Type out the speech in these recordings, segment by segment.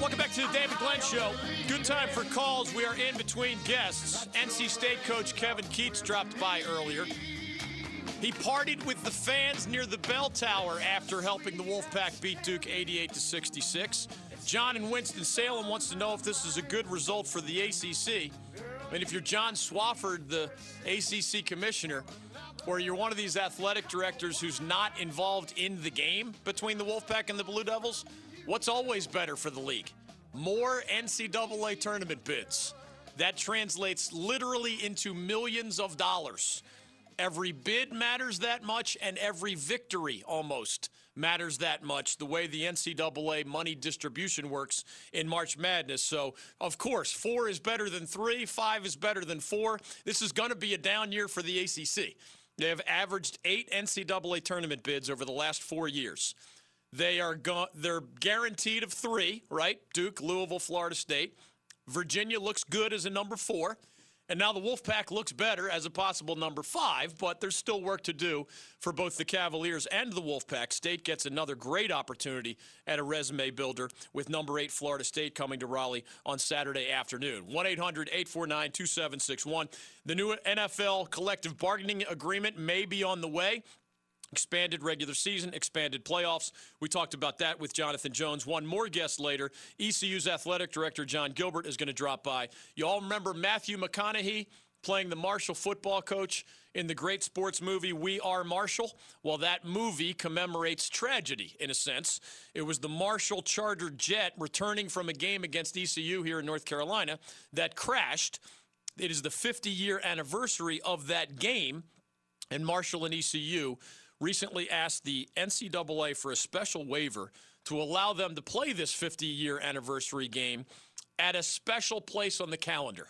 Welcome back to the David Glenn Show. Good time for calls. We are in between guests. NC State coach Kevin Keatts dropped by earlier. He partied with the fans near the bell tower after helping the Wolfpack beat Duke 88 to 66. John in Winston-Salem wants to know if this is a good result for the ACC. And if you're John Swofford, the ACC commissioner, or you're one of these athletic directors who's not involved in the game between the Wolfpack and the Blue Devils, what's always better for the league? More NCAA tournament bids. That translates literally into millions of dollars. Every bid matters that much, and every victory almost matters that much, the way the NCAA money distribution works in March Madness. So, of course, four is better than three, five is better than four. This is going to be a down year for the ACC. They have averaged eight NCAA tournament bids over the last four years. They are go- they're guaranteed of three, right? Duke, Louisville, Florida State. Virginia looks good as a number four. And now the Wolfpack looks better as a possible number five, but there's still work to do for both the Cavaliers and the Wolfpack. State gets another great opportunity at a resume builder with number eight Florida State coming to Raleigh on Saturday afternoon. 1 800 849 2761. The new NFL collective bargaining agreement may be on the way. Expanded regular season, expanded playoffs. We talked about that with Jonathan Jones. One more guest later. ECU's athletic director, John Gilbert, is going to drop by. You all remember Matthew McConaughey playing the Marshall football coach in the great sports movie We Are Marshall? Well, that movie commemorates tragedy in a sense. It was the Marshall charter jet returning from a game against ECU here in North Carolina that crashed. It is the 50 year anniversary of that game, and Marshall and ECU recently asked the NCAA for a special waiver to allow them to play this 50 year anniversary game at a special place on the calendar.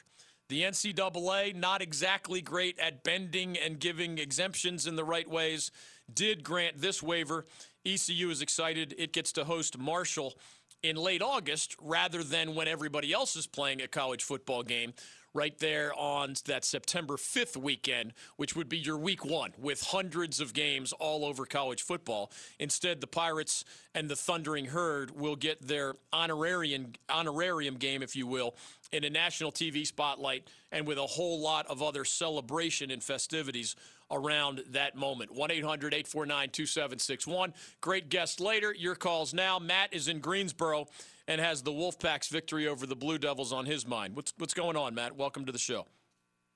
The NCAA, not exactly great at bending and giving exemptions in the right ways, did grant this waiver. ECU is excited. It gets to host Marshall in late August rather than when everybody else is playing a college football game right there on that September 5th weekend, which would be your week one with hundreds of games all over college football. Instead, the Pirates and the Thundering Herd will get their honorarium, honorarium game, if you will, in a national TV spotlight and with a whole lot of other celebration and festivities around that moment. 1 800 849 2761. Great guest later. Your calls now. Matt is in Greensboro and has the Wolfpack's victory over the Blue Devils on his mind. What's what's going on, Matt? Welcome to the show.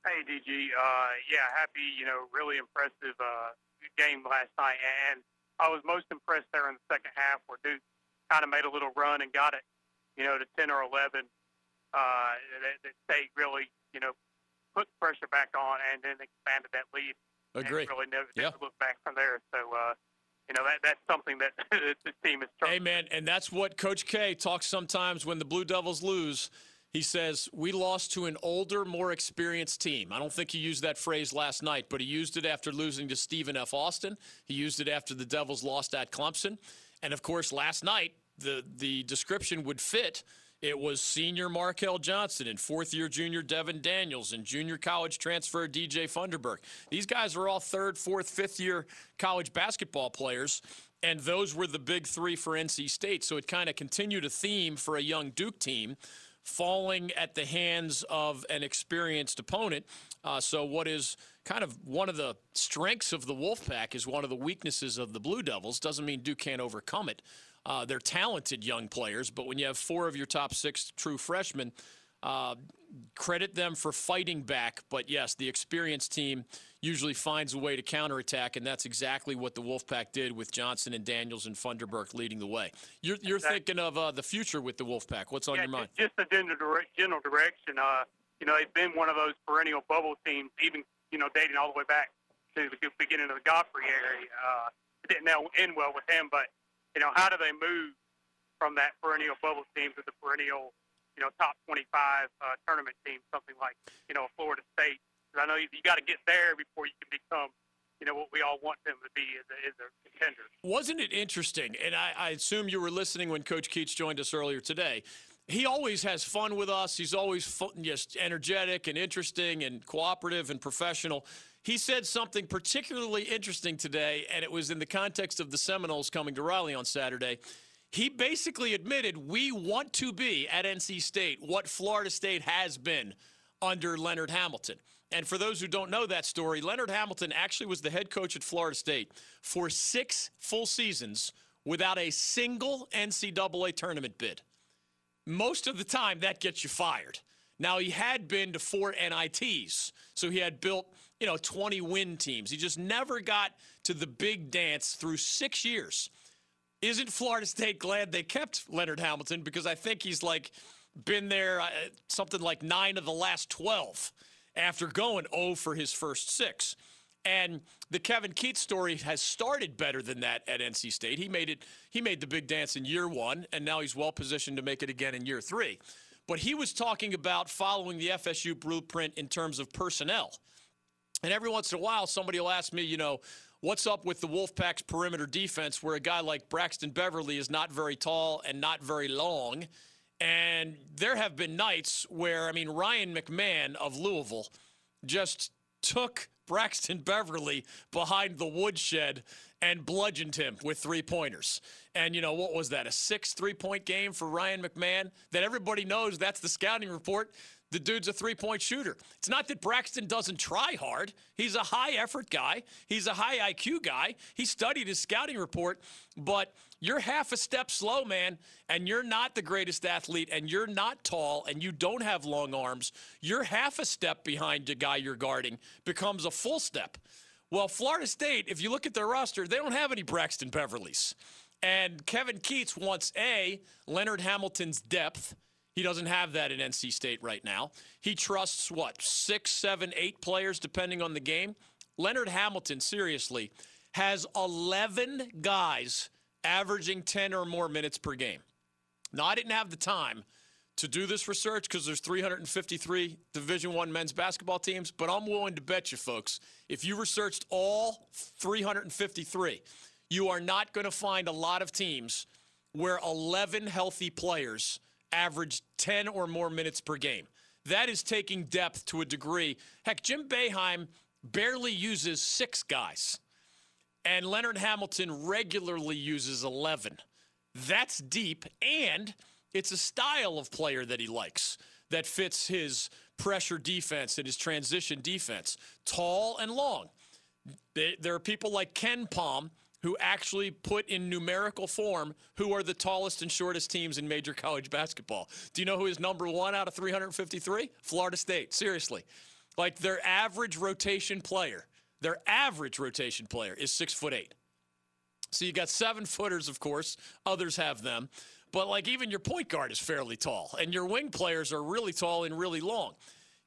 Hey, DG. Uh, yeah, happy. You know, really impressive uh, game last night, and I was most impressed there in the second half where Duke kind of made a little run and got it, you know, to 10 or 11. Uh, that, that State really, you know, put pressure back on and then expanded that lead. Agree. Really never, yeah. never looked back from there. So, uh, you know, that, that's something that the team is trying. Hey, man, and that's what Coach K talks sometimes when the Blue Devils lose. He says, We lost to an older, more experienced team. I don't think he used that phrase last night, but he used it after losing to Stephen F. Austin. He used it after the Devils lost at Clemson. And of course, last night, the, the description would fit. It was senior Markell Johnson and fourth year junior Devin Daniels and junior college transfer DJ Funderburk. These guys are all third, fourth, fifth year college basketball players. And those were the big three for NC State. So it kind of continued a theme for a young Duke team falling at the hands of an experienced opponent. Uh, so, what is kind of one of the strengths of the Wolfpack is one of the weaknesses of the Blue Devils. Doesn't mean Duke can't overcome it. Uh, they're talented young players, but when you have four of your top six true freshmen, uh, credit them for fighting back. But yes, the experienced team usually finds a way to counterattack, and that's exactly what the Wolfpack did with Johnson and Daniels and Funderburk leading the way. You're, you're thinking of uh, the future with the Wolfpack. What's on yeah, your mind? Just the general, direct, general direction. Uh, you know, they've been one of those perennial bubble teams, even you know, dating all the way back to the beginning of the Gottfried era. Uh, it didn't end well with him, but you know, how do they move from that perennial bubble team to the perennial, you know, top 25 uh, tournament team, something like, you know, Florida State? Because I know you, you got to get there before you can become, you know, what we all want them to be as a, as a contender. Wasn't it interesting? And I, I assume you were listening when Coach Keatts joined us earlier today. He always has fun with us. He's always just energetic and interesting and cooperative and professional. He said something particularly interesting today, and it was in the context of the Seminoles coming to Raleigh on Saturday. He basically admitted we want to be at NC State what Florida State has been under Leonard Hamilton. And for those who don't know that story, Leonard Hamilton actually was the head coach at Florida State for six full seasons without a single NCAA tournament bid. Most of the time, that gets you fired. Now, he had been to four NITs, so he had built you know, 20 win teams. He just never got to the big dance through six years. Isn't Florida State glad they kept Leonard Hamilton? Because I think he's like been there uh, something like nine of the last 12 after going 0 for his first six. And the Kevin Keatts story has started better than that at NC State. He made it. He made the big dance in year one, and now he's well positioned to make it again in year three. But he was talking about following the FSU blueprint in terms of personnel. And every once in a while, somebody will ask me, you know, what's up with the Wolfpack's perimeter defense where a guy like Braxton Beverly is not very tall and not very long? And there have been nights where, I mean, Ryan McMahon of Louisville just took Braxton Beverly behind the woodshed and bludgeoned him with three pointers. And, you know, what was that? A six three point game for Ryan McMahon that everybody knows that's the scouting report the dude's a three point shooter. It's not that Braxton doesn't try hard. He's a high effort guy, he's a high IQ guy. He studied his scouting report, but you're half a step slow, man, and you're not the greatest athlete, and you're not tall, and you don't have long arms. You're half a step behind the guy you're guarding, becomes a full step. Well, Florida State, if you look at their roster, they don't have any Braxton Beverleys. And Kevin Keatts wants A, Leonard Hamilton's depth he doesn't have that in NC State right now. He trusts what, six, seven, eight players, depending on the game. Leonard Hamilton, seriously, has 11 guys averaging 10 or more minutes per game. Now, I didn't have the time to do this research because there's 353 Division One men's basketball teams, but I'm willing to bet you, folks, if you researched all 353, you are not going to find a lot of teams where 11 healthy players – averaged 10 or more minutes per game. That is taking depth to a degree. Heck, Jim Boeheim barely uses six guys, and Leonard Hamilton regularly uses 11. That's deep, and it's a style of player that he likes that fits his pressure defense and his transition defense. Tall and long. There are people like KenPom who actually put in numerical form who are the tallest and shortest teams in major college basketball. Do you know who is number one out of 353? Florida State. Seriously. Like their average rotation player, their average rotation player is six foot eight. So you got seven footers, of course. Others have them. But like even your point guard is fairly tall, and your wing players are really tall and really long.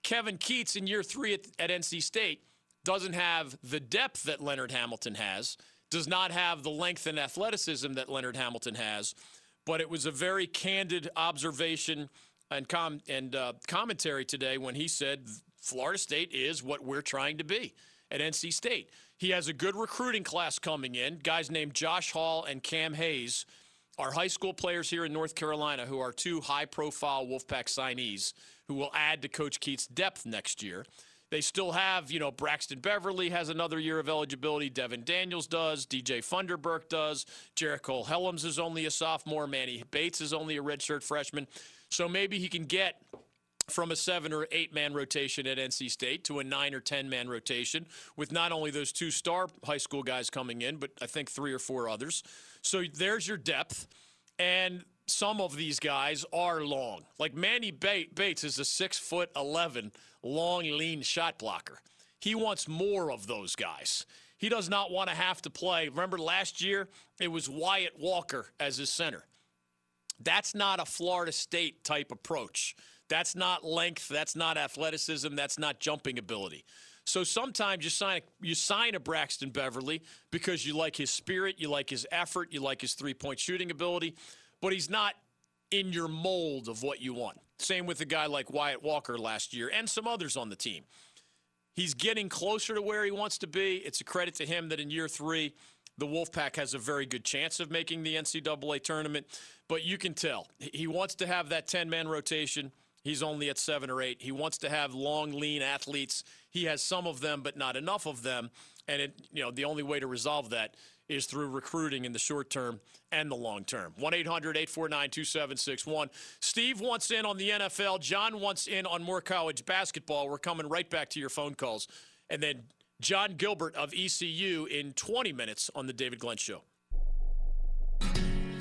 Kevin Keatts in year three at, at NC State doesn't have the depth that Leonard Hamilton has does not have the length and athleticism that Leonard Hamilton has, but it was a very candid observation and, com- and uh, commentary today when he said Florida State is what we're trying to be at NC State. He has a good recruiting class coming in. Guys named Josh Hall and Cam Hayes are high school players here in North Carolina who are two high profile Wolfpack signees who will add to Coach Keatts' depth next year. They still have, you know, Braxton Beverly has another year of eligibility. Devin Daniels does. DJ Funderburk does. Jericole Hellems is only a sophomore. Manny Bates is only a redshirt freshman. So maybe he can get from a seven or eight man rotation at NC State to a nine or 10 man rotation with not only those two star high school guys coming in, but I think three or four others. So there's your depth. And some of these guys are long. Like Manny Bates is a six foot 11 long, lean shot blocker. He wants more of those guys. He does not want to have to play. Remember last year, it was Wyatt Walker as his center. That's not a Florida State type approach. That's not length. That's not athleticism. That's not jumping ability. So sometimes you sign a, you sign a Braxton Beverly because you like his spirit, you like his effort, you like his three point shooting ability, but he's not in your mold of what you want. Same with a guy like Wyatt Walker last year and some others on the team. He's getting closer to where he wants to be. It's a credit to him that in year three, the Wolfpack has a very good chance of making the NCAA tournament. But you can tell he wants to have that 10 man rotation. He's only at seven or eight. He wants to have long, lean athletes. He has some of them, but not enough of them. And it, you know, the only way to resolve that is through recruiting in the short term and the long term. 1 800 849 2761. Steve wants in on the NFL. John wants in on more college basketball. We're coming right back to your phone calls. And then John Gilbert of ECU in 20 minutes on the David Glenn Show.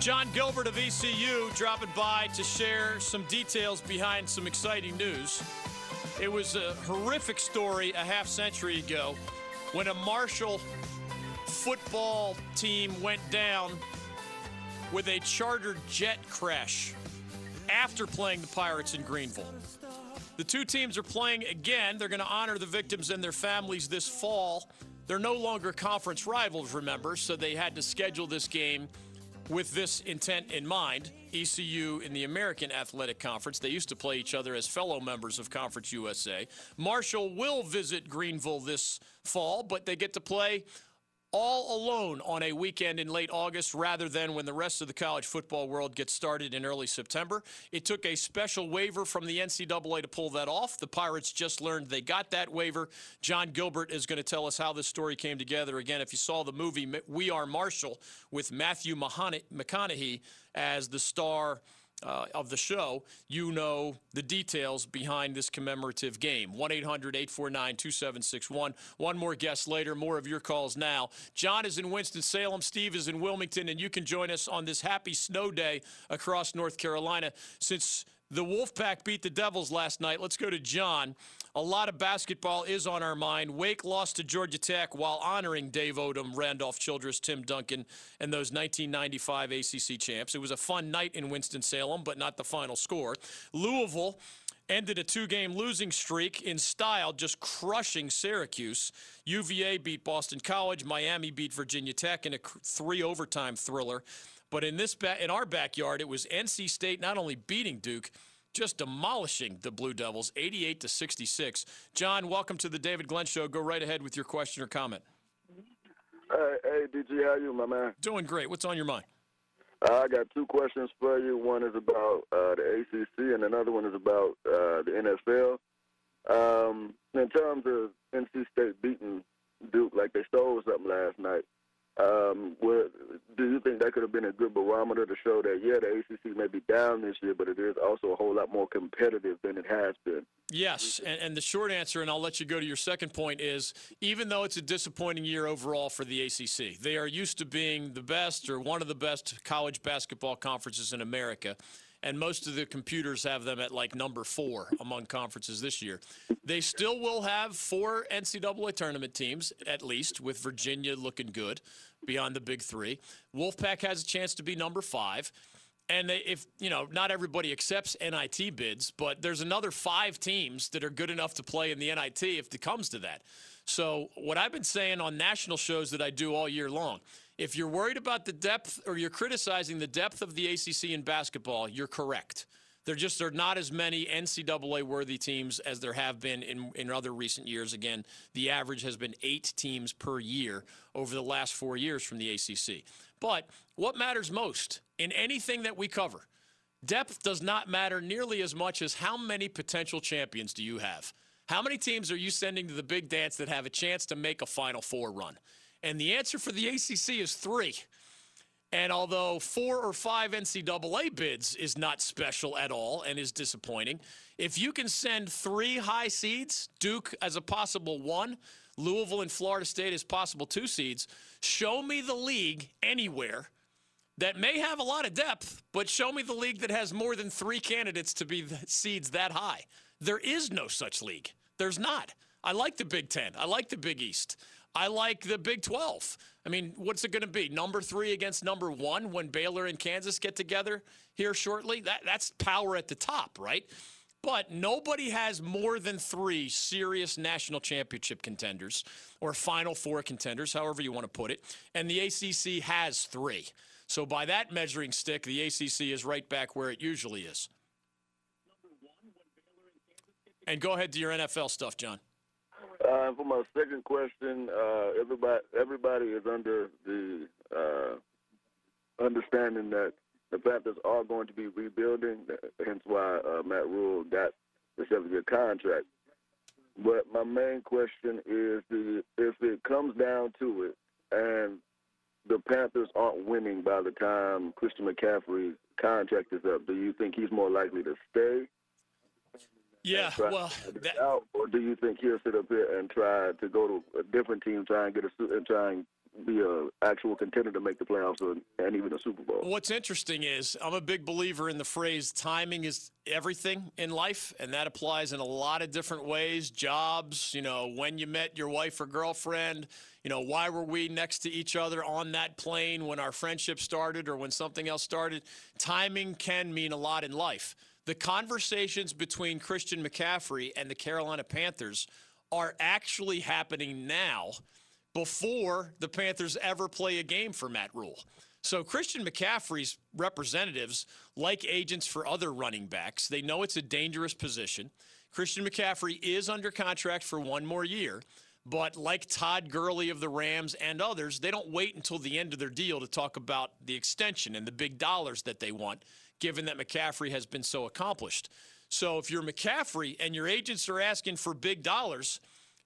John Gilbert of ECU dropping by to share some details behind some exciting news. It was a horrific story a half century ago when a Marshall football team went down with a chartered jet crash after playing the Pirates in Greenville. The two teams are playing again. They're going to honor the victims and their families this fall. They're no longer conference rivals, remember, so they had to schedule this game with this intent in mind, ECU in the American Athletic Conference, they used to play each other as fellow members of Conference USA. Marshall will visit Greenville this fall, but they get to play all alone on a weekend in late August rather than when the rest of the college football world gets started in early September. It took a special waiver from the NCAA to pull that off. The Pirates just learned they got that waiver. John Gilbert is going to tell us how this story came together. Again, if you saw the movie We Are Marshall with Matthew McConaughey as the star uh, of the show, you know the details behind this commemorative game. 1 800 849 2761. One more guest later, more of your calls now. John is in Winston-Salem, Steve is in Wilmington, and you can join us on this happy snow day across North Carolina. Since the Wolfpack beat the Devils last night, let's go to John. A lot of basketball is on our mind. Wake lost to Georgia Tech while honoring Dave Odom, Randolph Childress, Tim Duncan, and those 1995 ACC champs. It was a fun night in Winston-Salem, but not the final score. Louisville ended a two-game losing streak in style, just crushing Syracuse. UVA beat Boston College. Miami beat Virginia Tech in a three overtime thriller. But in this ba- in our backyard, it was NC State not only beating Duke, just demolishing the Blue Devils, 88 to 66. John, welcome to the David Glenn Show. Go right ahead with your question or comment. Hey, hey, DG, how you, my man? Doing great. What's on your mind? Uh, I got two questions for you. One is about uh, the ACC, and another one is about uh, the NFL. Um, in terms of NC State beating Duke like they stole something last night, um, do you think that could have been a good barometer to show that, yeah, the ACC may be down this year, but it is also a whole lot more competitive than it has been? Yes. And, and the short answer, and I'll let you go to your second point, is even though it's a disappointing year overall for the ACC, they are used to being the best or one of the best college basketball conferences in America and most of the computers have them at like number four among conferences this year. They still will have four NCAA tournament teams, at least, with Virginia looking good beyond the big three. Wolfpack has a chance to be number five. And if, you know, not everybody accepts NIT bids, but there's another five teams that are good enough to play in the NIT if it comes to that. So, what I've been saying on national shows that I do all year long, if you're worried about the depth or you're criticizing the depth of the ACC in basketball, you're correct. There just they're not as many NCAA worthy teams as there have been in, in other recent years. Again, the average has been eight teams per year over the last four years from the ACC. But what matters most in anything that we cover, depth does not matter nearly as much as how many potential champions do you have. How many teams are you sending to the big dance that have a chance to make a Final Four run? And the answer for the ACC is three. And although four or five NCAA bids is not special at all and is disappointing, if you can send three high seeds, Duke as a possible one, Louisville and Florida State as possible two seeds, show me the league anywhere that may have a lot of depth, but show me the league that has more than three candidates to be the seeds that high. There is no such league. There's not. I like the Big Ten. I like the Big East. I like the Big 12. I mean, what's it going to be? Number three against number one when Baylor and Kansas get together here shortly? That, that's power at the top, right? But nobody has more than three serious national championship contenders or Final Four contenders, however you want to put it. And the ACC has three. So by that measuring stick, the ACC is right back where it usually is. And go ahead to your NFL stuff, John. Uh, for my second question, uh, everybody everybody is under the uh, understanding that the Panthers are going to be rebuilding. Hence why uh, Matt Rhule got the seven-year contract. But my main question is: the, if it comes down to it, and the Panthers aren't winning by the time Christian McCaffrey's contract is up, do you think he's more likely to stay? Yeah, well, that, out, or do you think he'll sit up here and try to go to a different team, try and get a and try and be a actual contender to make the playoffs or, and even a Super Bowl. What's interesting is I'm a big believer in the phrase timing is everything in life, and that applies in a lot of different ways. Jobs, you know, when you met your wife or girlfriend, you know, why were we next to each other on that plane when our friendship started or when something else started? Timing can mean a lot in life. The conversations between Christian McCaffrey and the Carolina Panthers are actually happening now before the Panthers ever play a game for Matt Rhule. So Christian McCaffrey's representatives, like agents for other running backs, they know it's a dangerous position. Christian McCaffrey is under contract for one more year, but like Todd Gurley of the Rams and others, they don't wait until the end of their deal to talk about the extension and the big dollars that they want, given that McCaffrey has been so accomplished. So if you're McCaffrey and your agents are asking for big dollars,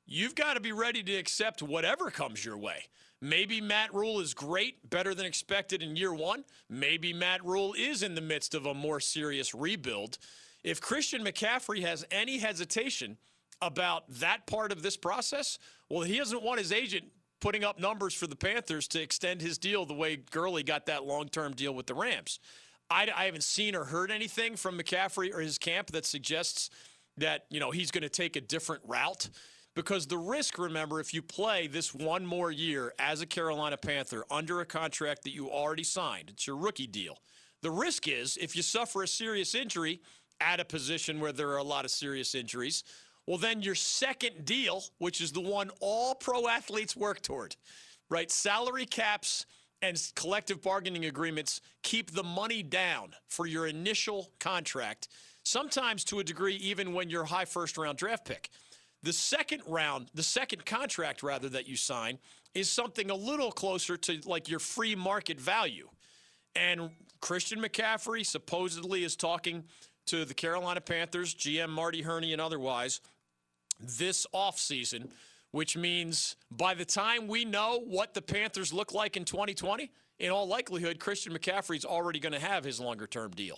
you've got to be ready to accept whatever comes your way. Maybe Matt Rhule is great, better than expected in year one. Maybe Matt Rhule is in the midst of a more serious rebuild. If Christian McCaffrey has any hesitation about that part of this process, well, he doesn't want his agent putting up numbers for the Panthers to extend his deal the way Gurley got that long term deal with the Rams. I, I haven't seen or heard anything from McCaffrey or his camp that suggests that, you know, he's going to take a different route. Because the risk, remember, if you play this one more year as a Carolina Panther under a contract that you already signed, it's your rookie deal. The risk is if you suffer a serious injury at a position where there are a lot of serious injuries, well, then your second deal, which is the one all pro athletes work toward, right? Salary caps and collective bargaining agreements keep the money down for your initial contract, sometimes to a degree, even when you're high first round draft pick. The second round, the second contract rather that you sign is something a little closer to like your free market value. And Christian McCaffrey supposedly is talking to the Carolina Panthers, GM Marty Hurney, and otherwise this offseason, which means by the time we know what the Panthers look like in 2020, in all likelihood, Christian McCaffrey's already going to have his longer term deal.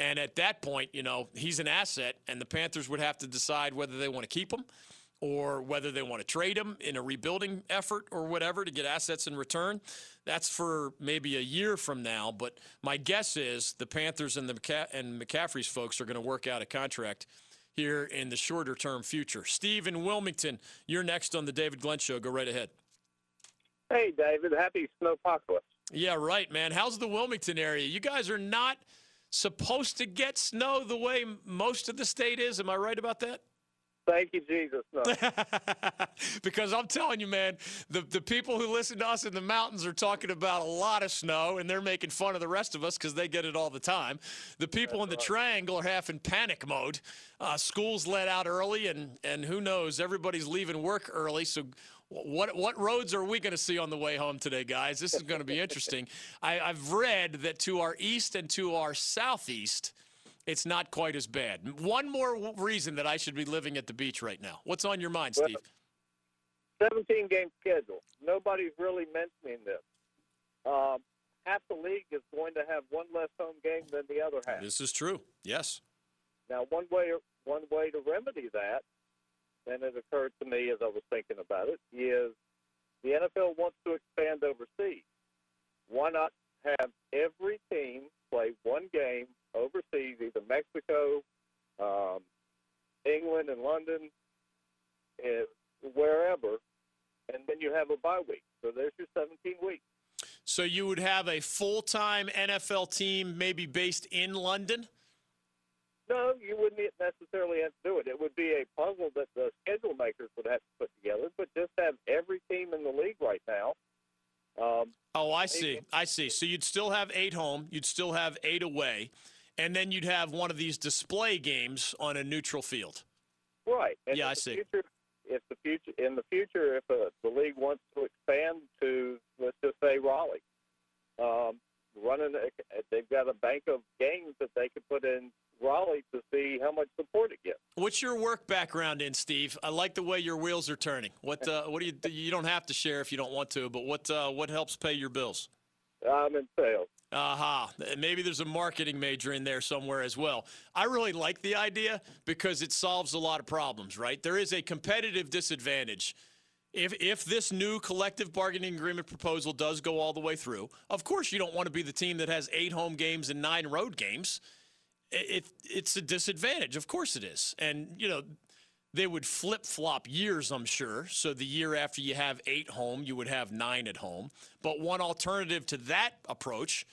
And at that point, you know, he's an asset, and the Panthers would have to decide whether they want to keep him or whether they want to trade him in a rebuilding effort or whatever to get assets in return. That's for maybe a year from now. But my guess is the Panthers and the and McCaffrey's folks are going to work out a contract here in the shorter term future. Steve in Wilmington, you're next on the David Glenn Show. Go right ahead. Hey, David. Happy snowpocalypse. Yeah, right, man. How's the Wilmington area? You guys are not – supposed to get snow the way most of the state is. Am I right about that? Thank you, Jesus. No. because I'm telling you, man, the, the people who listen to us in the mountains are talking about a lot of snow, and they're making fun of the rest of us because they get it all the time. The people That's in the right. triangle are half in panic mode. Uh, schools let out early, and, and who knows, everybody's leaving work early. So what what roads are we going to see on the way home today, guys? This is going to be interesting. I, I've read that to our east and to our southeast, it's not quite as bad. One more reason that I should be living at the beach right now. What's on your mind, Steve? 17 game schedule. Nobody's really mentioning this. Um, half the league is going to have one less home game than the other half. This is true. Yes. Now, one way one way to remedy that and it occurred to me as I was thinking about it, is the NFL wants to expand overseas. Why not have every team play one game overseas, either Mexico, um, England, and London, eh, wherever, and then you have a bye week. So there's your 17 weeks. So you would have a full time NFL team maybe based in London? No, you wouldn't necessarily have to do it. It would be a puzzle that the schedule makers would have to put together. But just have every team in the league right now. Um, oh, I see. I see. So you'd still have eight home. You'd still have eight away, and then you'd have one of these display games on a neutral field. Right. And yeah, I see. Future, if the future in the future, if uh, the league wants to expand to let's just say Raleigh, um, running, a, they've got a bank of games that they could put in Raleigh to see how much support it gets. What's your work background in, Steve? I like the way your wheels are turning. What uh, what do you you don't have to share if you don't want to, but what uh, what helps pay your bills? I'm in sales. Aha. Uh-huh. Maybe there's a marketing major in there somewhere as well. I really like the idea because it solves a lot of problems, right? There is a competitive disadvantage. If, if this new collective bargaining agreement proposal does go all the way through, of course you don't want to be the team that has eight home games and nine road games it, it's a disadvantage. Of course it is. And, you know, they would flip flop years, I'm sure. So the year after you have eight home, you would have nine at home. But one alternative to that approach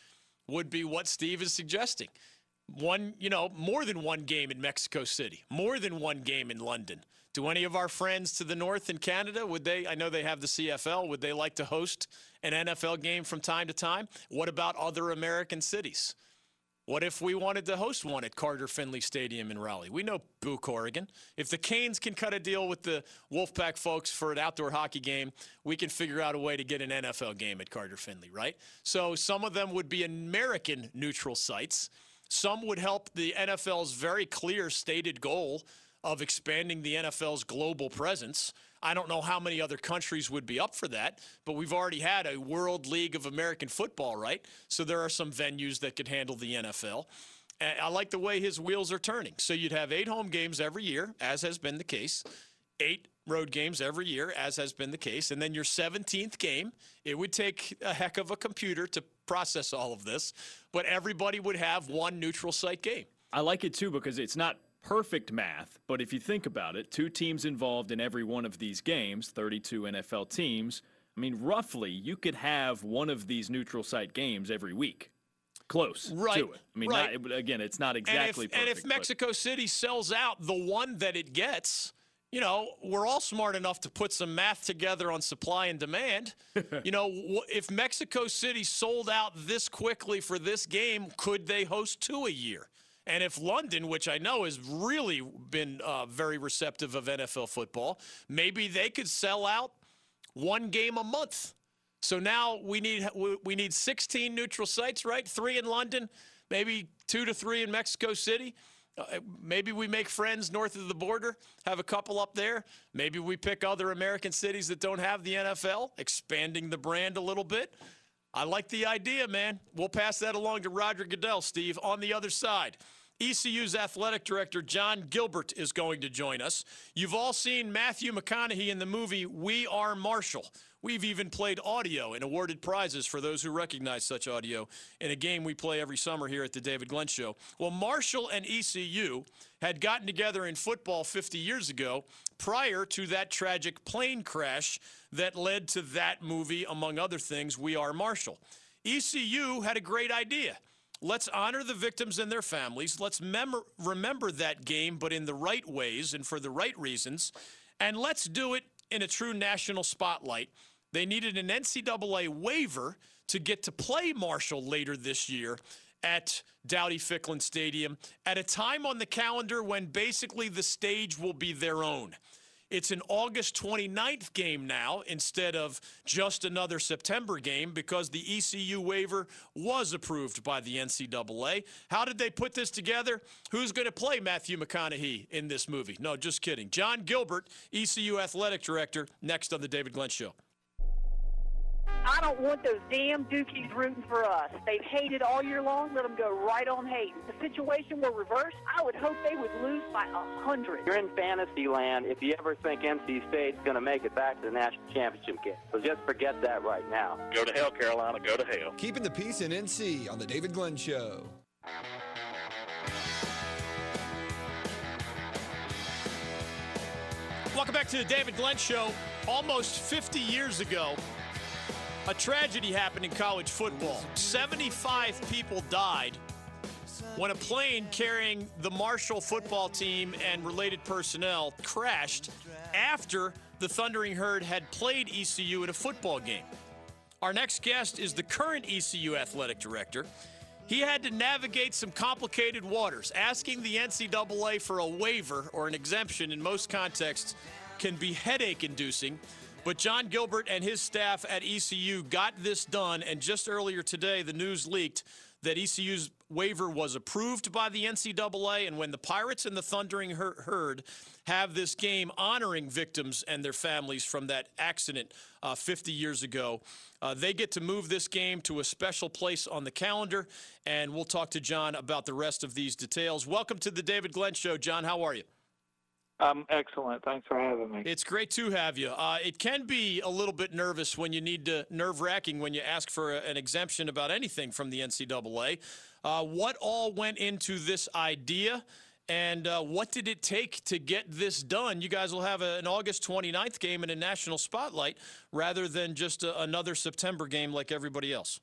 would be what Steve is suggesting. One, you know, more than one game in Mexico City, more than one game in London. Do any of our friends to the north in Canada, would they, I know they have the CFL, would they like to host an NFL game from time to time? What about other American cities? What if we wanted to host one at Carter Finley Stadium in Raleigh? We know Buch, Oregon. If the Canes can cut a deal with the Wolfpack folks for an outdoor hockey game, we can figure out a way to get an NFL game at Carter Finley, right? So some of them would be American neutral sites. Some would help the NFL's very clear stated goal of expanding the NFL's global presence. I don't know how many other countries would be up for that, but we've already had a World League of American Football, right? So there are some venues that could handle the NFL. And I like the way his wheels are turning. So you'd have eight home games every year, as has been the case, eight road games every year, as has been the case. And then your 17th game, it would take a heck of a computer to process all of this, but everybody would have one neutral site game. I like it too because it's not perfect math, but if you think about it, two teams involved in every one of these games, 32 NFL teams, I mean, roughly, you could have one of these neutral site games every week. Close right, to it. I mean, right. not, again, it's not exactly and if, perfect. And if Mexico. City sells out the one that it gets, you know, we're all smart enough to put some math together on supply and demand. you know, if Mexico City sold out this quickly for this game, could they host two a year? And if London, which I know has really been uh, very receptive of NFL football, maybe they could sell out one game a month. So now we need we need 16 neutral sites, right? Three in London, maybe two to three in Mexico City. Uh, maybe we make friends north of the border, have a couple up there. Maybe we pick other American cities that don't have the NFL, expanding the brand a little bit. I like the idea, man. We'll pass that along to Roger Goodell, Steve, on the other side. ECU's athletic director, John Gilbert, is going to join us. You've all seen Matthew McConaughey in the movie We Are Marshall. We've even played audio and awarded prizes for those who recognize such audio in a game we play every summer here at the David Glenn Show. Well, Marshall and ECU had gotten together in football 50 years ago prior to that tragic plane crash that led to that movie, among other things, We Are Marshall. ECU had a great idea. Let's honor the victims and their families. Let's mem- remember that game, but in the right ways and for the right reasons. And let's do it in a true national spotlight. They needed an NCAA waiver to get to play Marshall later this year at Dowdy Ficklen Stadium at a time on the calendar when basically the stage will be their own. It's an August 29th game now instead of just another September game because the ECU waiver was approved by the NCAA. How did they put this together? Who's going to play Matthew McConaughey in this movie? No, just kidding. John Gilbert, ECU athletic director, next on the David Glenn Show. I don't want those damn Dukies rooting for us. They've hated all year long. Let them go right on hating. If the situation were reversed, I would hope they would lose by a hundred. You're in fantasy land if you ever think NC State's going to make it back to the national championship game. So just forget that right now. Go to hell, Carolina. Go to hell. Keeping the peace in NC on the David Glenn Show. Welcome back to the David Glenn Show. Almost 50 years ago, a tragedy happened in college football. 75 people died when a plane carrying the Marshall football team and related personnel crashed after the Thundering Herd had played ECU in a football game. Our next guest is the current ECU athletic director. He had to navigate some complicated waters. Asking the NCAA for a waiver or an exemption in most contexts can be headache inducing. But John Gilbert and his staff at ECU got this done. And just earlier today, the news leaked that ECU's waiver was approved by the NCAA. And when the Pirates and the Thundering Herd have this game honoring victims and their families from that accident uh, 50 years ago, uh, they get to move this game to a special place on the calendar. And we'll talk to John about the rest of these details. Welcome to the David Glenn Show. John, how are you? Um, excellent. Thanks for having me. It's great to have you. Uh, it can be a little bit nervous when you need to, nerve wracking when you ask for a, an exemption about anything from the NCAA. Uh, what all went into this idea? And uh, what did it take to get this done? You guys will have a, an August 29th game in a national spotlight rather than just a, another September game like everybody else.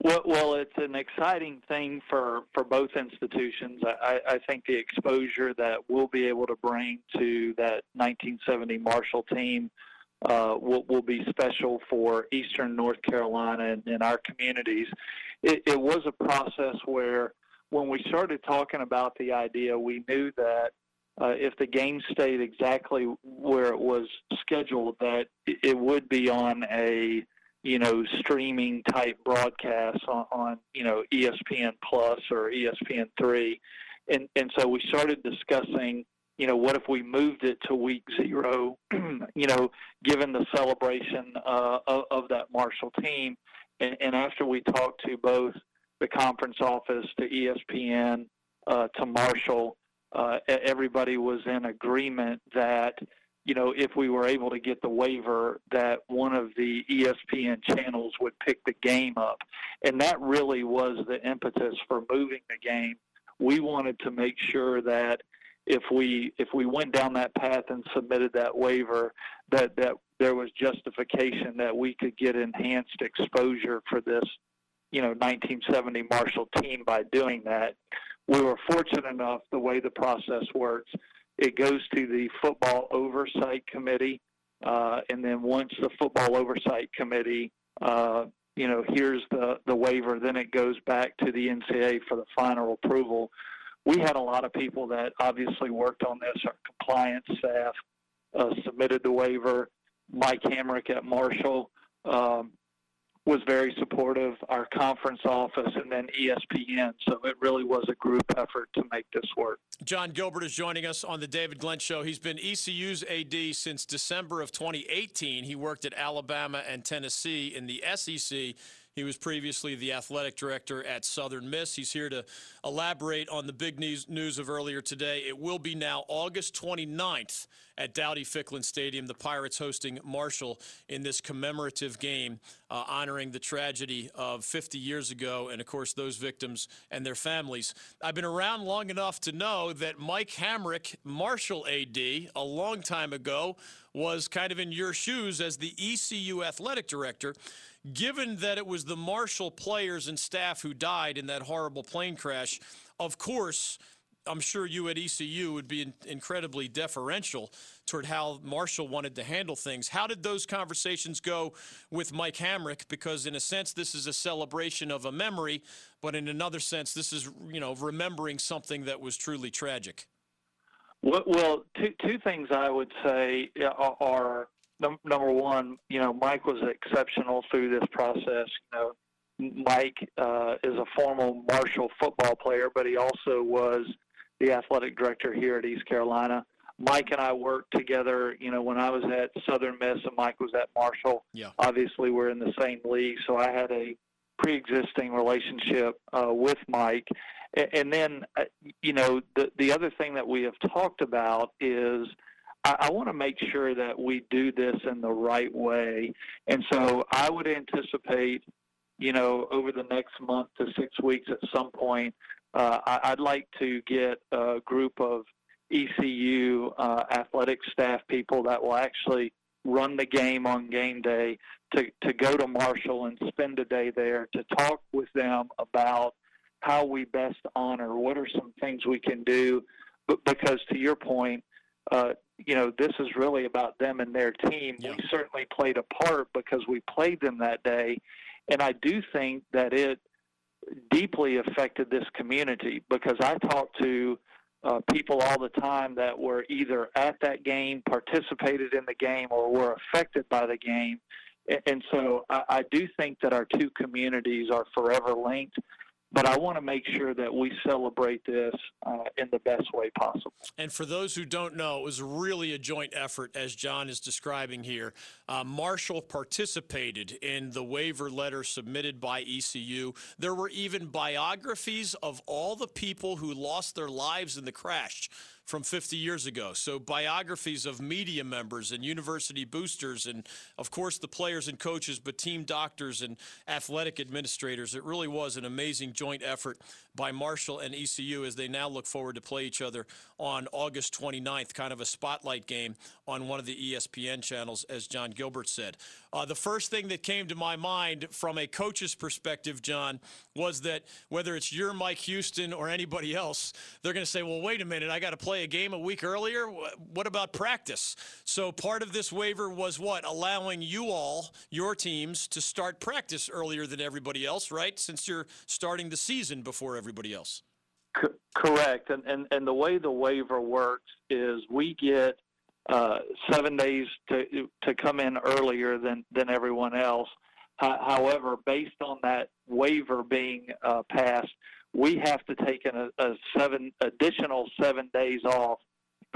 Well, it's an exciting thing for, for both institutions. I, I think the exposure that we'll be able to bring to that 1970 Marshall team uh, will, will be special for Eastern North Carolina and, and our communities. It, it was a process where, when we started talking about the idea, we knew that uh, if the game stayed exactly where it was scheduled, that it would be on a you know, streaming type broadcasts on, on you know ESPN Plus or ESPN three, and and so we started discussing, you know, what if we moved it to week zero, you know, given the celebration uh, of, of that Marshall team, and, and after we talked to both the conference office, to ESPN, uh, to Marshall, uh, everybody was in agreement that you know, if we were able to get the waiver, that one of the ESPN channels would pick the game up. And that really was the impetus for moving the game. We wanted to make sure that if we if we went down that path and submitted that waiver, that that there was justification that we could get enhanced exposure for this, you know, 1970 Marshall team by doing that. We were fortunate enough the way the process works it goes to the football oversight committee, uh, and then once the football oversight committee, uh, you know, here's the the waiver, then it goes back to the NCAA for the final approval. We had a lot of people that obviously worked on this. Our compliance staff uh, submitted the waiver. Mike Hamrick at Marshall um, was very supportive, our conference office, and then ESPN. So it really was a group effort to make this work. John Gilbert is joining us on the David Glenn Show. He's been ECU's AD since December of 2018. He worked at Alabama and Tennessee in the SEC. He was previously the athletic director at Southern Miss. He's here to elaborate on the big news, news of earlier today. It will be now August 29th at Dowdy Ficklen Stadium. The Pirates hosting Marshall in this commemorative game, uh, honoring the tragedy of 50 years ago, and of course, those victims and their families. I've been around long enough to know that Mike Hamrick, Marshall AD, a long time ago, was kind of in your shoes as the ECU athletic director given that it was the Marshall players and staff who died in that horrible plane crash, of course, I'm sure you at ECU would be incredibly deferential toward how Marshall wanted to handle things. How did those conversations go with Mike Hamrick? Because in a sense, this is a celebration of a memory, but in another sense, this is you know remembering something that was truly tragic. Well, well two two things I would say are number one, you know, Mike was exceptional through this process. You know, Mike uh, is a former Marshall football player, but he also was the athletic director here at East Carolina. Mike and I worked together, you know, when I was at Southern Miss and Mike was at Marshall. Yeah. Obviously, we're in the same league, so I had a pre-existing relationship uh, with Mike. And then, uh, you know, the the other thing that we have talked about is – I, I want to make sure that we do this in the right way. And so I would anticipate, you know, over the next month to six weeks at some point, uh, I, I'd like to get a group of ECU uh, athletic staff people that will actually run the game on game day to, to go to Marshall and spend a day there to talk with them about how we best honor, what are some things we can do, but because to your point, uh, you know, this is really about them and their team. Yeah. We certainly played a part because we played them that day, and I do think that it deeply affected this community because I talk to uh, people all the time that were either at that game, participated in the game, or were affected by the game. And, and so I, I do think that our two communities are forever linked. But I want to make sure that we celebrate this uh, in the best way possible. And for those who don't know, it was really a joint effort, as John is describing here. Uh, Marshall participated in the waiver letter submitted by ECU. There were even biographies of all the people who lost their lives in the crash from 50 years ago. So biographies of media members and university boosters, and of course the players and coaches, but team doctors and athletic administrators. It really was an amazing joint effort by Marshall and ECU as they now look forward to play each other on August 29th, kind of a spotlight game on one of the ESPN channels, as John Gilbert said. Uh, the first thing that came to my mind from a coach's perspective, John, was that whether it's your Mike Houston or anybody else, they're going to say, well, wait a minute, I got to play a game a week earlier. What about practice? So part of this waiver was what? Allowing you all, your teams, to start practice earlier than everybody else, right? Since you're starting the season before everybody else. C- correct. And, and, and the way the waiver works is we get uh, seven days to, to come in earlier than, than everyone else. However, based on that waiver being uh, passed, we have to take an, a, seven additional seven days off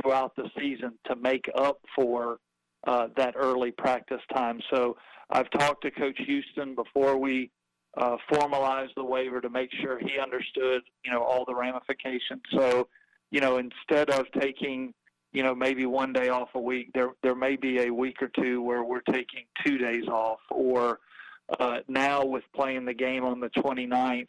throughout the season to make up for uh, that early practice time. So I've talked to Coach Houston before we uh, formalized the waiver to make sure he understood, you know, all the ramifications. So, you know, instead of taking, you know, maybe one day off a week, there there may be a week or two where we're taking two days off. Or uh, now with playing the game on the 29th,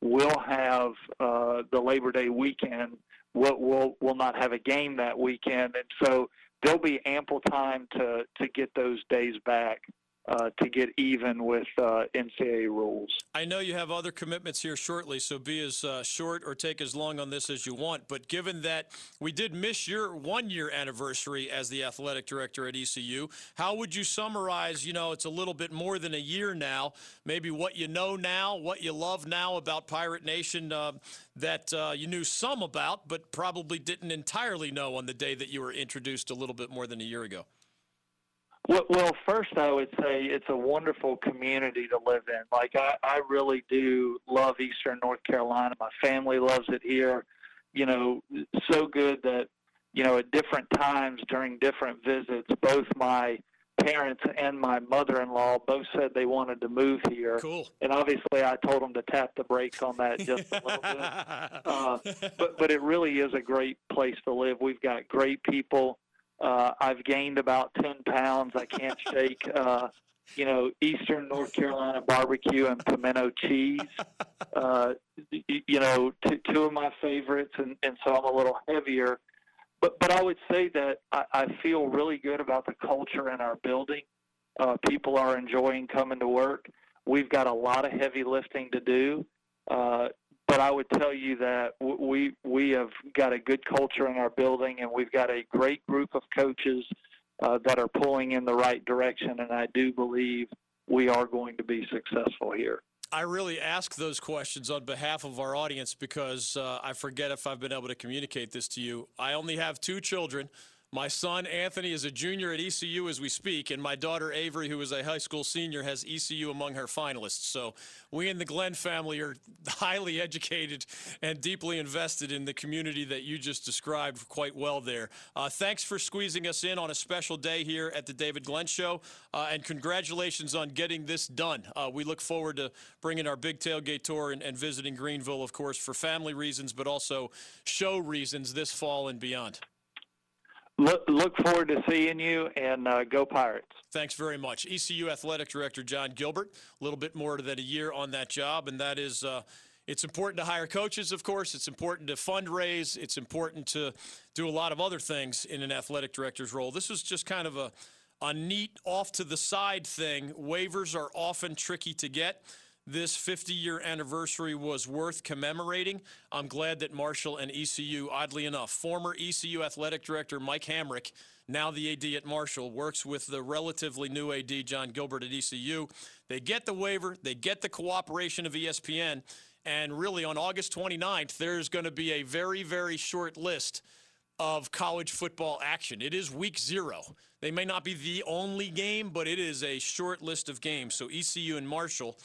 we'll have uh, the Labor Day weekend. We'll, we'll we'll not have a game that weekend, and so there'll be ample time to to get those days back uh, to get even with uh, NCAA rules. I know you have other commitments here shortly, so be as uh, short or take as long on this as you want. But given that we did miss your one year anniversary as the athletic director at ECU, how would you summarize? You know, it's a little bit more than a year now. Maybe what you know now, what you love now about Pirate Nation uh, that uh, you knew some about, but probably didn't entirely know on the day that you were introduced a little bit more than a year ago. Well, well, first I would say it's a wonderful community to live in. Like I, I really do love Eastern North Carolina. My family loves it here. You know, so good that you know at different times during different visits, both my parents and my mother-in-law both said they wanted to move here. Cool. And obviously, I told them to tap the brakes on that just a little bit. Uh, but but it really is a great place to live. We've got great people. Uh, I've gained about ten pounds. I can't shake, uh, you know, Eastern North Carolina barbecue and pimento cheese. Uh, you know, t- two of my favorites, and, and so I'm a little heavier. But but I would say that I, I feel really good about the culture in our building. Uh, people are enjoying coming to work. We've got a lot of heavy lifting to do. Uh, but I would tell you that we we have got a good culture in our building, and we've got a great group of coaches uh, that are pulling in the right direction. And I do believe we are going to be successful here. I really ask those questions on behalf of our audience because uh, I forget if I've been able to communicate this to you. I only have two children. My son Anthony is a junior at ECU as we speak, and my daughter Avery, who is a high school senior, has ECU among her finalists. So we in the Glenn family are highly educated and deeply invested in the community that you just described quite well there. Uh, thanks for squeezing us in on a special day here at the David Glenn Show, uh, and congratulations on getting this done. Uh, we look forward to bringing our big tailgate tour and, and visiting Greenville, of course, for family reasons, but also show reasons this fall and beyond. Look look forward to seeing you, and uh, go Pirates. Thanks very much. ECU Athletic Director John Gilbert, a little bit more than a year on that job, and that is. Uh, it's important to hire coaches, of course. It's important to fundraise. It's important to do a lot of other things in an athletic director's role. This was just kind of a, a neat off to the side thing. Waivers are often tricky to get. This 50 year anniversary was worth commemorating. I'm glad that Marshall and ECU, oddly enough, former ECU athletic director Mike Hamrick, now the AD at Marshall, works with the relatively new AD John Gilbert at ECU. They get the waiver, they get the cooperation of ESPN, and really on August 29th, there's going to be a very, very short list of college football action. It is week zero. They may not be the only game, but it is a short list of games. So ECU and Marshall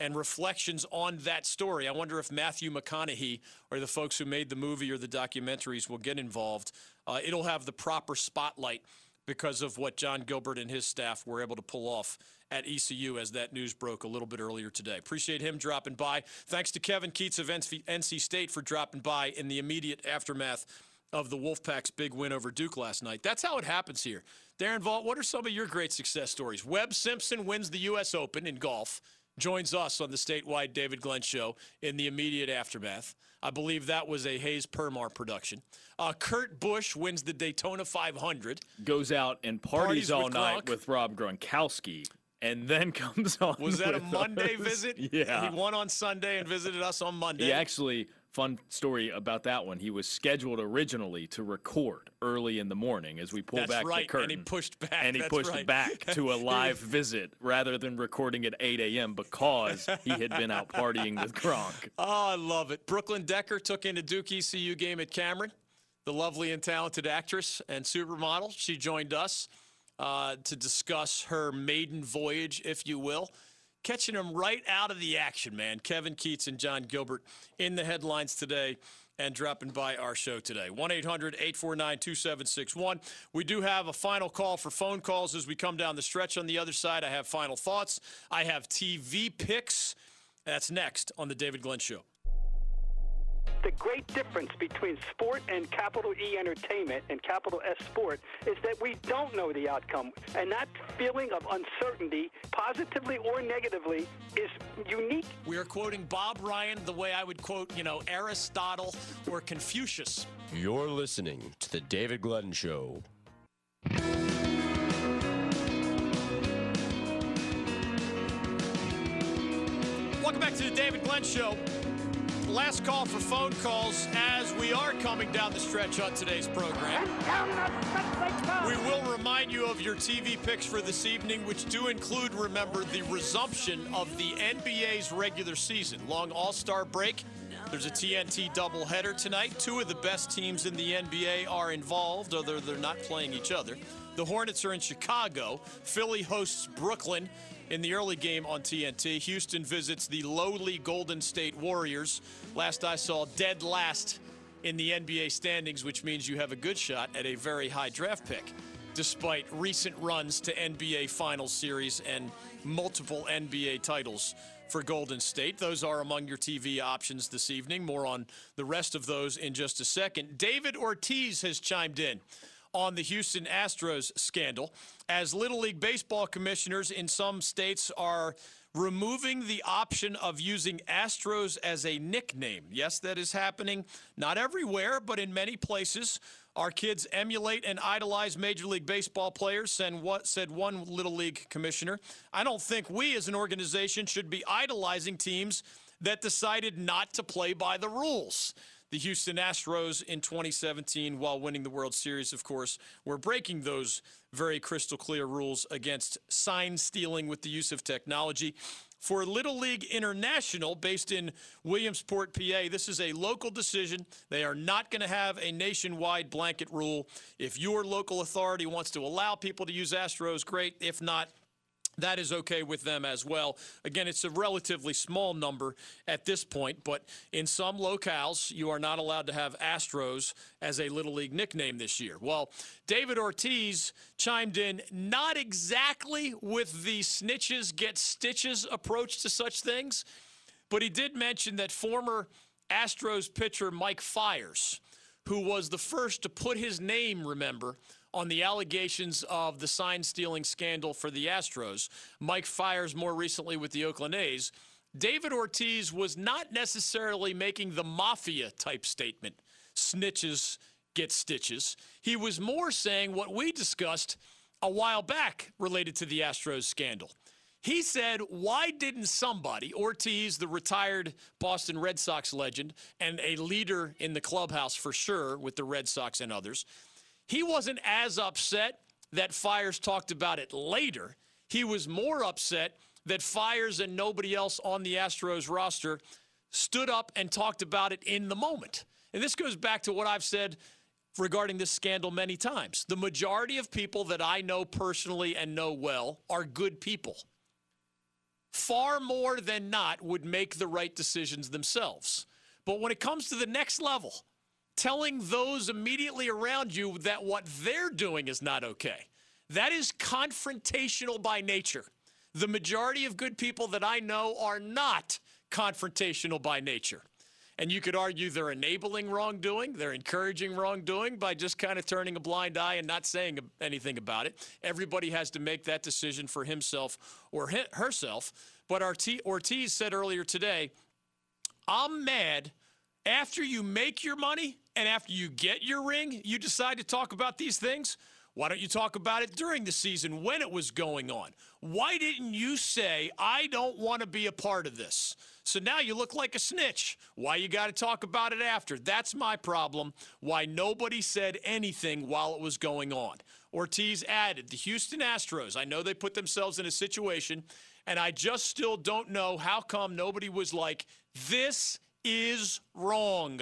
and reflections on that story. I wonder if Matthew McConaughey or the folks who made the movie or the documentaries will get involved. Uh, it'll have the proper spotlight because of what John Gilbert and his staff were able to pull off at ECU as that news broke a little bit earlier today. Appreciate him dropping by. Thanks to Kevin Keatts of NC State for dropping by in the immediate aftermath of the Wolfpack's big win over Duke last night. That's how it happens here. Darren Vault, what are some of your great success stories? Webb Simpson wins the U.S. Open in golf joins us on the statewide David Glenn show in the immediate aftermath. I believe that was a Hayes Permar production. Uh, Kurt Busch wins the Daytona 500. Goes out and parties, parties all with night Gronk. with Rob Gronkowski and then comes on. Was that a Monday us. visit? Yeah. He won on Sunday and visited us on Monday. He actually fun story about that one. He was scheduled originally to record early in the morning as we pull That's back right. the curtain. And he pushed back. And he That's pushed right. back to a live visit rather than recording at 8 a.m. because he had been out partying with Gronk. Oh, I love it. Brooklyn Decker took in a Duke ECU game at Cameron. The lovely and talented actress and supermodel. She joined us uh, to discuss her maiden voyage, if you will catching them right out of the action, man. Kevin Keatts and John Gilbert in the headlines today and dropping by our show today. 1 800 849 2761. We do have a final call for phone calls as we come down the stretch. On the other side, I have final thoughts. I have TV picks. That's next on The David Glenn Show the great difference between sport and capital E entertainment and capital S sport is that we don't know the outcome. And that feeling of uncertainty, positively or negatively, is unique. We are quoting Bob Ryan the way I would quote, you know, Aristotle or Confucius. You're listening to The David Glenn Show. Welcome back to the David Glenn Show last call for phone calls as we are coming down the stretch on today's program. We will remind you of your TV picks for this evening, which do include, remember, the resumption of the NBA's regular season. Long All Star break. There's a TNT doubleheader tonight. Two of the best teams in the NBA are involved, although they're not playing each other. The Hornets are in Chicago. Philly hosts Brooklyn in the early game on TNT. Houston visits the lowly Golden State Warriors. Last I saw, dead last in the NBA standings, which means you have a good shot at a very high draft pick, despite recent runs to NBA Finals Series and multiple NBA titles for Golden State. Those are among your TV options this evening. More on the rest of those in just a second. David Ortiz has chimed in on the Houston Astros scandal as Little League Baseball commissioners in some states are removing the option of using Astros as a nickname. Yes, that is happening not everywhere, but in many places. Our kids emulate and idolize Major League Baseball players, and what said one Little League commissioner. I don't think we as an organization should be idolizing teams that decided not to play by the rules the Houston Astros in 2017 while winning the World Series, of course, were breaking those very crystal clear rules against sign stealing with the use of technology. For Little League International, based in Williamsport, PA, this is a local decision. They are not going to have a nationwide blanket rule. If your local authority wants to allow people to use Astros, great. If not, that is okay with them as well. Again, it's a relatively small number at this point, but in some locales, you are not allowed to have Astros as a Little League nickname this year. Well, David Ortiz chimed in not exactly with the snitches get stitches approach to such things, but he did mention that former Astros pitcher Mike Fiers, who was the first to put his name, remember, on the allegations of the sign stealing scandal for the Astros. Mike Fiers more recently with the Oakland A's. David Ortiz was not necessarily making the mafia type statement snitches get stitches. He was more saying what we discussed a while back related to the Astros scandal. He said, Why didn't somebody, Ortiz, the retired Boston Red Sox legend and a leader in the clubhouse for sure with the Red Sox and others, he wasn't as upset that Fiers talked about it later. He was more upset that Fiers and nobody else on the Astros roster stood up and talked about it in the moment. And this goes back to what I've said regarding this scandal many times. The majority of people that I know personally and know well are good people. Far more than not would make the right decisions themselves. But when it comes to the next level, telling those immediately around you that what they're doing is not okay, that is confrontational by nature. The majority of good people that I know are not confrontational by nature. And you could argue they're enabling wrongdoing, they're encouraging wrongdoing by just kind of turning a blind eye and not saying anything about it. Everybody has to make that decision for himself or herself. But Ortiz said earlier today, I'm mad after you make your money and after you get your ring, you decide to talk about these things. Why don't you talk about it during the season when it was going on? Why didn't you say, I don't want to be a part of this? So now you look like a snitch. Why you got to talk about it after? That's my problem. Why nobody said anything while it was going on. Ortiz added, the Houston Astros, I know they put themselves in a situation, and I just still don't know how come nobody was like, this is wrong.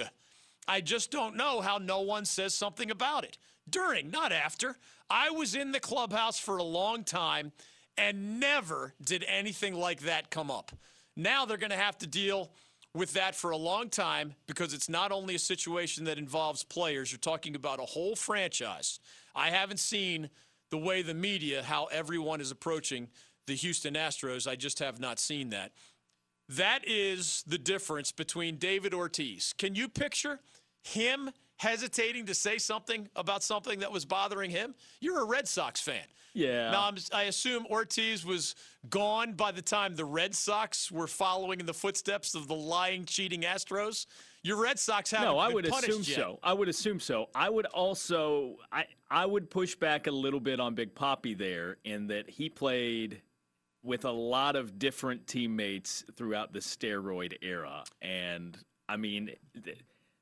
I just don't know how no one says something about it during, not after. I was in the clubhouse for a long time and never did anything like that come up. Now they're going to have to deal with that for a long time because it's not only a situation that involves players, you're talking about a whole franchise. I haven't seen the way the media, how everyone is approaching the Houston Astros. I just have not seen that. That is the difference between David Ortiz. Can you picture him hesitating to say something about something that was bothering him? You're a Red Sox fan. Yeah. Now, I'm, i assume Ortiz was gone by the time the Red Sox were following in the footsteps of the lying, cheating Astros. Your Red Sox haven't no, I would assume yet. so. I would assume so. I would also, I, I would push back a little bit on Big Poppy there in that he played with a lot of different teammates throughout the steroid era, and I mean. Th-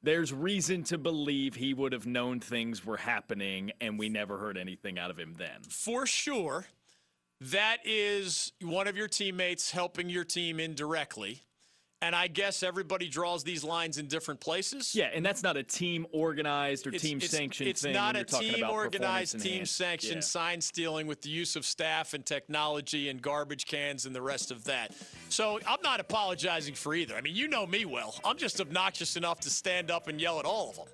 there's reason to believe he would have known things were happening and we never heard anything out of him then. For sure. That is one of your teammates helping your team indirectly. And I guess everybody draws these lines in different places. Yeah, and that's not a team organized or it's, team it's, sanctioned it's thing. It's not a team organized, team sanctioned yeah. sign stealing with the use of staff and technology and garbage cans and the rest of that. So I'm not apologizing for either. I mean, you know me well. I'm just obnoxious enough to stand up and yell at all of them.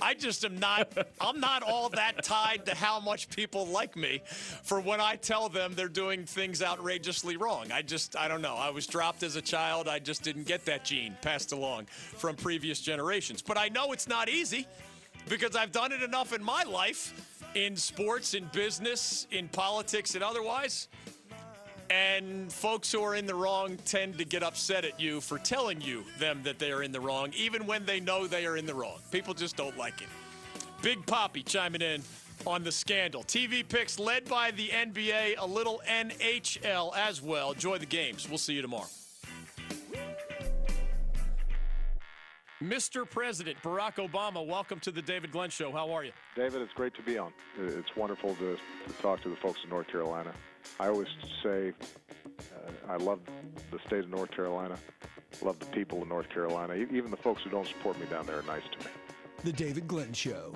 I just am not, I'm not all that tied to how much people like me for when I tell them they're doing things outrageously wrong. I just, I don't know. I was dropped as a child. I just didn't get that gene passed along from previous generations. But I know it's not easy because I've done it enough in my life in sports, in business, in politics, and otherwise. And folks who are in the wrong tend to get upset at you for telling you them that they are in the wrong, even when they know they are in the wrong. People just don't like it. Big Poppy chiming in on the scandal. TV picks led by the NBA, a little NHL as well. Enjoy the games. We'll see you tomorrow. Mr. President Barack Obama, welcome to the David Glenn Show. How are you? David, it's great to be on. It's wonderful to, to talk to the folks in North Carolina. I always say uh, I love the state of North Carolina, love the people of North Carolina. Even the folks who don't support me down there are nice to me. The David Glenn Show.